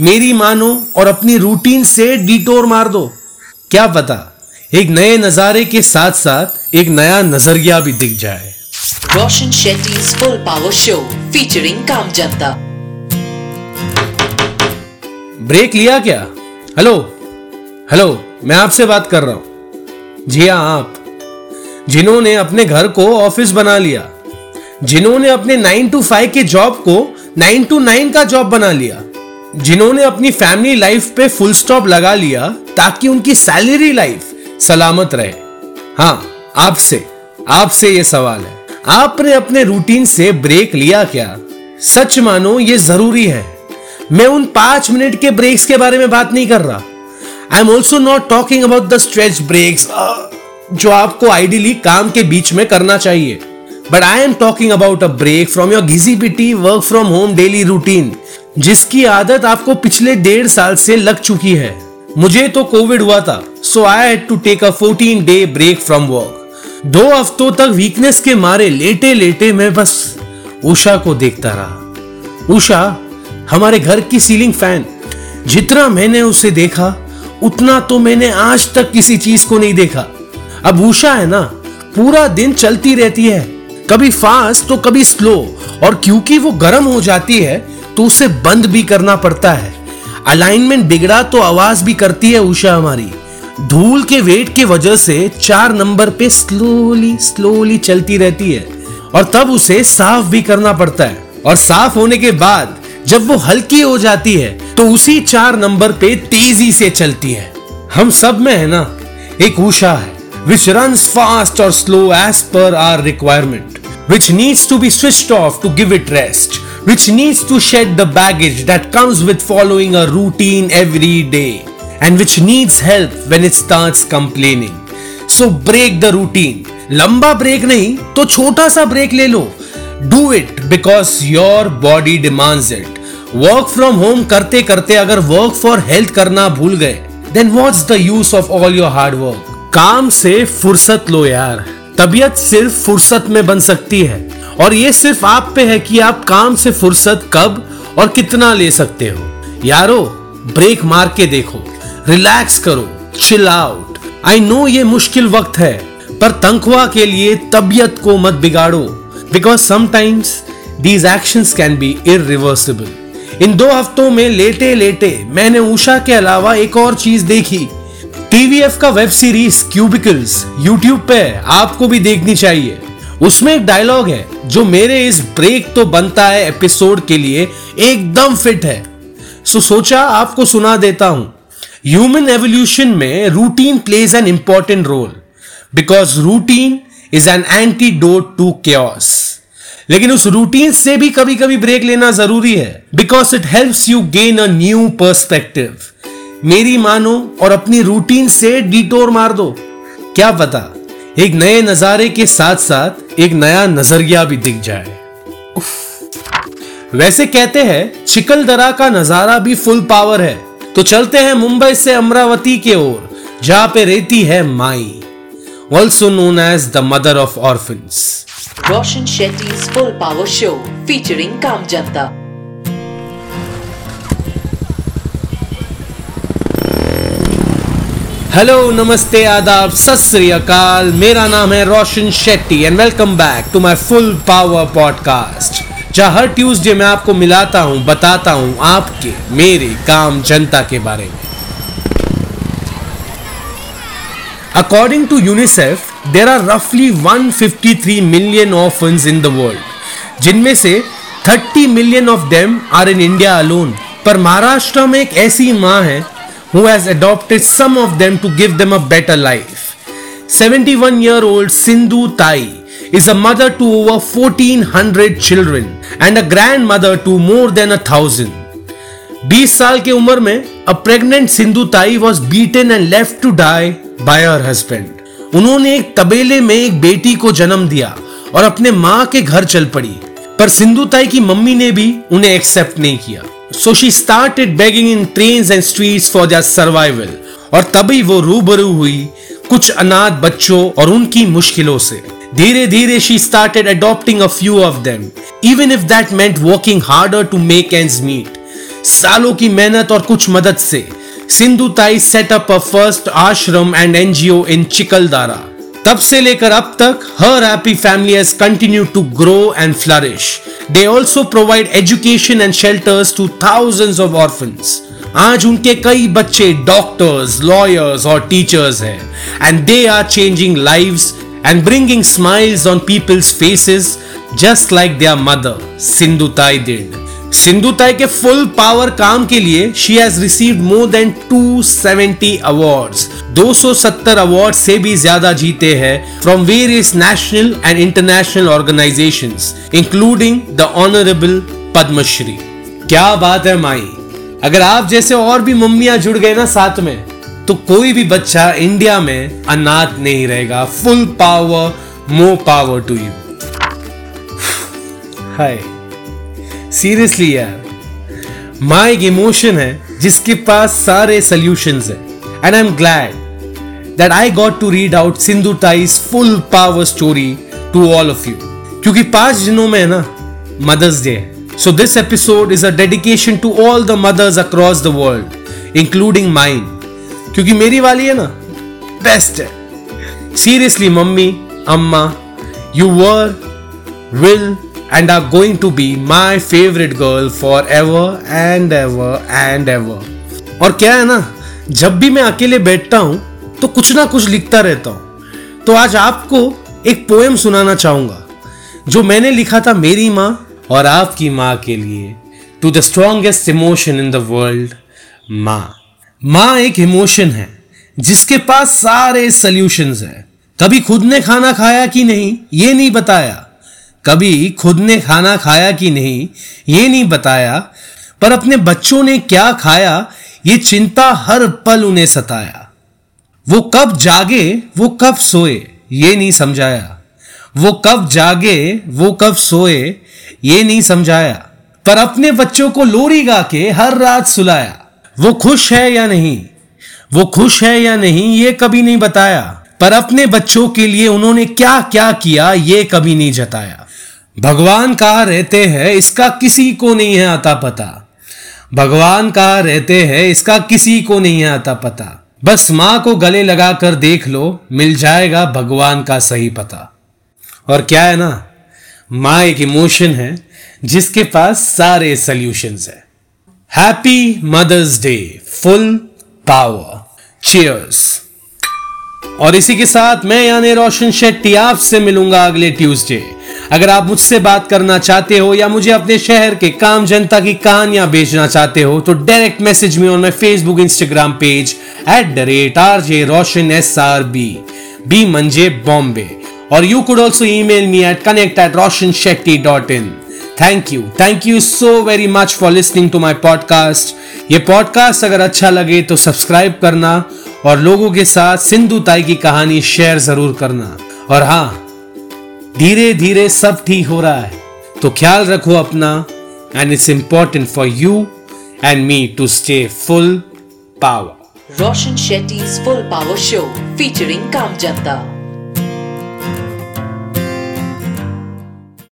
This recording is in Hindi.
मेरी मानो और अपनी रूटीन से डिटोर मार दो। क्या पता एक नए नजारे के साथ साथ एक नया नज़रिया भी दिख जाए। Roshan Shetty's full power show featuring काम जनता। ब्रेक लिया क्या? हेलो हेलो मैं आपसे बात कर रहा हूँ। जी हाँ आप। जिन्होंने अपने घर को ऑफ़िस बना लिया। जिन्होंने अपने नाइन टू फाइव के जॉब को नाइन टू नाइन का जॉब बना लिया। जिन्होंने अपनी फैमिली लाइफ पे फुल स्टॉप लगा लिया ताकि उनकी सैलरी लाइफ सलामत रहे। हाँ आपसे आपसे ये सवाल है। आपने अपने रूटीन से ब्रेक लिया क्या? सच मानो, ये ज़रूरी है। मैं उन पाँच मिनट के ब्रेक्स के बारे में बात नहीं कर रहा। I am also not talking about the stretch breaks जो आपको आइडियली काम के बीच में करना चाहिए। But I am talking about a break from your घिसी pity work from home daily routine जिसकी आदत आपको पिछले डेढ़ साल से लग चुकी है। मुझे तो कोविड हुआ था so I had to take a 14 day break from work दो हफ्तों तक वीकनेस के मारे लेटे लेटे मैं बस उषा को देखता रहा। उषा, हमारे घर की सीलिंग फ़ैन जितना मैंने उसे देखा, उतना तो मैंने आज तक किसी चीज़ को नहीं देखा। अब उषा है ना, पूरा दिन चलती रहती है। कभी फास्ट तो कभी स्लो और क्योंकि वो गर्म हो जाती है तो उसे बंद भी करना पड़ता है। अलाइनमेंट बिगड़ा तो आवाज़ भी करती है उषा हमारी। धूल के वेट के वजह से चार नंबर पे स्लोली स्लोली चलती रहती है। और तब उसे साफ़ भी करना पड़ता है। और साफ़ होने के बाद जब वो हल्की हो जाती है तो उसी चार नंबर पे तेज़ी से चलती है। हम सब में है ना? एक उषा है। विच रन फास्ट और slow as per our requirement which needs to be switched off to give it rest which needs to shed the baggage that comes with following a routine every day and which needs help when it starts complaining. So break the routine. लंबा ब्रेक नहीं तो छोटा सा ब्रेक ले लो do it because your body demands it work from home करते करते अगर वर्क फॉर हेल्थ करना भूल गए then what's the use of all your hard work काम से फुर्सत लो यार तबीयत सिर्फ़ फुर्सत में बन सकती है। और ये सिर्फ़ आप पे है कि आप काम से फुर्सत कब और कितना ले सकते हो। यारो, ब्रेक मार के देखो। रिलैक्स करो। चिल आउट आई नो ये मुश्किल वक्त है, पर तनख्वाह के लिए तबियत को मत बिगाड़ो। Because sometimes these action can be irreversible इन दो हफ्तों में लेटे लेटे मैंने उषा के अलावा एक और चीज़ देखी। टीवीएफ का वेब सीरीज़ क्यूबिकल्स यूट्यूब पे आपको भी देखनी चाहिए। उसमें एक डायलॉग है, जो मेरे इस ब्रेक तो बनता है एपिसोड के लिए एकदम फिट है। सो सोचा आपको सुना देता हूँ। ह्यूमन एवोल्यूशन में routine plays an important role because routine is an antidote to chaos लेकिन उस रूटीन से भी कभी कभी ब्रेक लेना ज़रूरी है because it helps you gain a new perspective मेरी मानो और अपनी रूटीन से डिटोर मार दो। क्या पता एक नए नजारे के साथ साथ एक नया नज़रिया भी दिख जाए। वैसे कहते हैं चिकलदरा का नज़ारा भी फुल पावर है। तो चलते हैं मुंबई से अमरावती के ओर, जहाँ पे रहती है Mai. Also known as the mother of orphans Roshan Shetty's Full Power Show, featuring Kam Janta. Hello नमस्ते, आदाब सत अकाल मेरा नाम है Roshan Shetty and welcome back to my full power podcast जहाँ हर ट्यूसडे मैं आपको मिलाता हूँ, बताता हूँ आपके, मेरे काम, जनता के बारे में। According to UNICEF there are रफली 153 million orphans in the world जिनमें से 30 million of them are in India alone पर महाराष्ट्र में एक ऐसी माँ है who has adopted some of them to give them a better life. 71 year old Sindhu Tai is a mother to over 1400 children and a grandmother to more than a thousand. 20 साल के उम्र में a pregnant Sindhu Tai was beaten and left to die by her husband. उन्होंने एक तबेले में एक बेटी को जन्म दिया और अपने माँ के घर चल पड़ी पर सिंधु ताई की मम्मी ने भी उन्हें एक्सेप्ट नहीं किया so she started begging in trains and streets for their survival और तभी वो रूबरू हुई कुछ अनाथ बच्चों और उनकी मुश्किलों से। धीरे धीरे she started adopting a few of them even if that meant working harder to make ends meet सालों की मेहनत और कुछ मदद से Sindhu Tai set up a first ashram and NGO in Chikhaldara तब से लेकर अब तक हर happy family has continue to grow and flourish they also provide education and shelters to thousands of orphans आज उनके कई बच्चे डॉक्टर्स लॉयर्स और टीचर्स हैं। And they are changing lives and bringing smiles on people's faces just like their mother Sindhu ताई डिड सिंधु के फुल पावर काम के लिए she has received more than 270 awards 270 award से भी ज़्यादा जीते हैं from various national and international organisations including the honourable Padmashri क्या बात है माई? अगर आप जैसे और भी मम्मियाँ जुड़ गए ना साथ में तो कोई भी बच्चा इंडिया में अनाथ नहीं रहेगा। Full power more power to you hi. Seriously यार माँ एक इमोशन है, जिसके पास सारे सोल्यूशंस है. And I am glad that I got to read out Sindhu Tai's full power story to all of you क्योंकि पाँच दिनों में है ना मदर्स डे है. So this episode is a dedication to all the mothers across the world including mine क्योंकि मेरी वाली है ना बेस्ट है. सीरियसली मम्मी, अम्मा you were will and are going to be my favorite girl forever and ever and ever. और क्या है ना, जब भी मैं अकेले बैठता हूँ तो कुछ ना कुछ लिखता रहता हूँ। तो आज आपको एक पोएम सुनाना चाहूँगा, जो मैंने लिखा था मेरी माँ और आपकी माँ के लिए to the strongest emotion in the world माँ। माँ एक इमोशन है, जिसके पास सारे सोल्यूशंस है। कभी खुद ने खाना खाया कि नहीं, ये नहीं बताया। कभी खुद ने खाना खाया कि नहीं, ये नहीं बताया, पर अपने बच्चों ने क्या खाया, ये चिंता हर पल उन्हें सताया। वो कब जागे, वो कब सोए, ये नहीं समझाया। वो कब जागे, वो कब सोए, ये नहीं समझाया। पर अपने बच्चों को लोरी गा के हर रात सुलाया, वो खुश है या नहीं? वो खुश है या नहीं, ये कभी नहीं बताया। पर अपने बच्चों के लिए उन्होंने क्या क्या किया, ये कभी नहीं जताया। भगवान कहा रहते हैं, इसका किसी को नहीं है आता पता। भगवान कहा रहते हैं, इसका किसी को नहीं है आता पता। बस माँ को गले लगा कर देख लो, मिल जाएगा भगवान का सही पता। और क्या है ना, माँ एक इमोशन है, जिसके पास सारे सोल्यूशंस है। Happy Mother's Day, full power. Cheers और इसी के साथ मैं यानी रोशन शेट्टी आपसे मिलूँगा अगले ट्यूसडे। अगर आप मुझसे बात करना चाहते हो या मुझे अपने शहर के काम जनता की कहानियाँ भेजना चाहते हो तो direct message me on my Facebook Instagram page at the rate R J Roshan S R B B मंजे बॉम्बे और you could also email me at connect at Roshan Shetty dot in thank you thank you so very much for listening to my podcast ये पॉडकास्ट अगर अच्छा लगे तो सब्सक्राइब करना और लोगों के साथ सिंधु ताई की कहानी शेयर ज़रूर करना। और हाँ धीरे धीरे सब ठीक हो रहा है। तो ख्याल रखो अपना and it's important for you and me to stay full power Roshan Shetty full power show featuring काम जनता।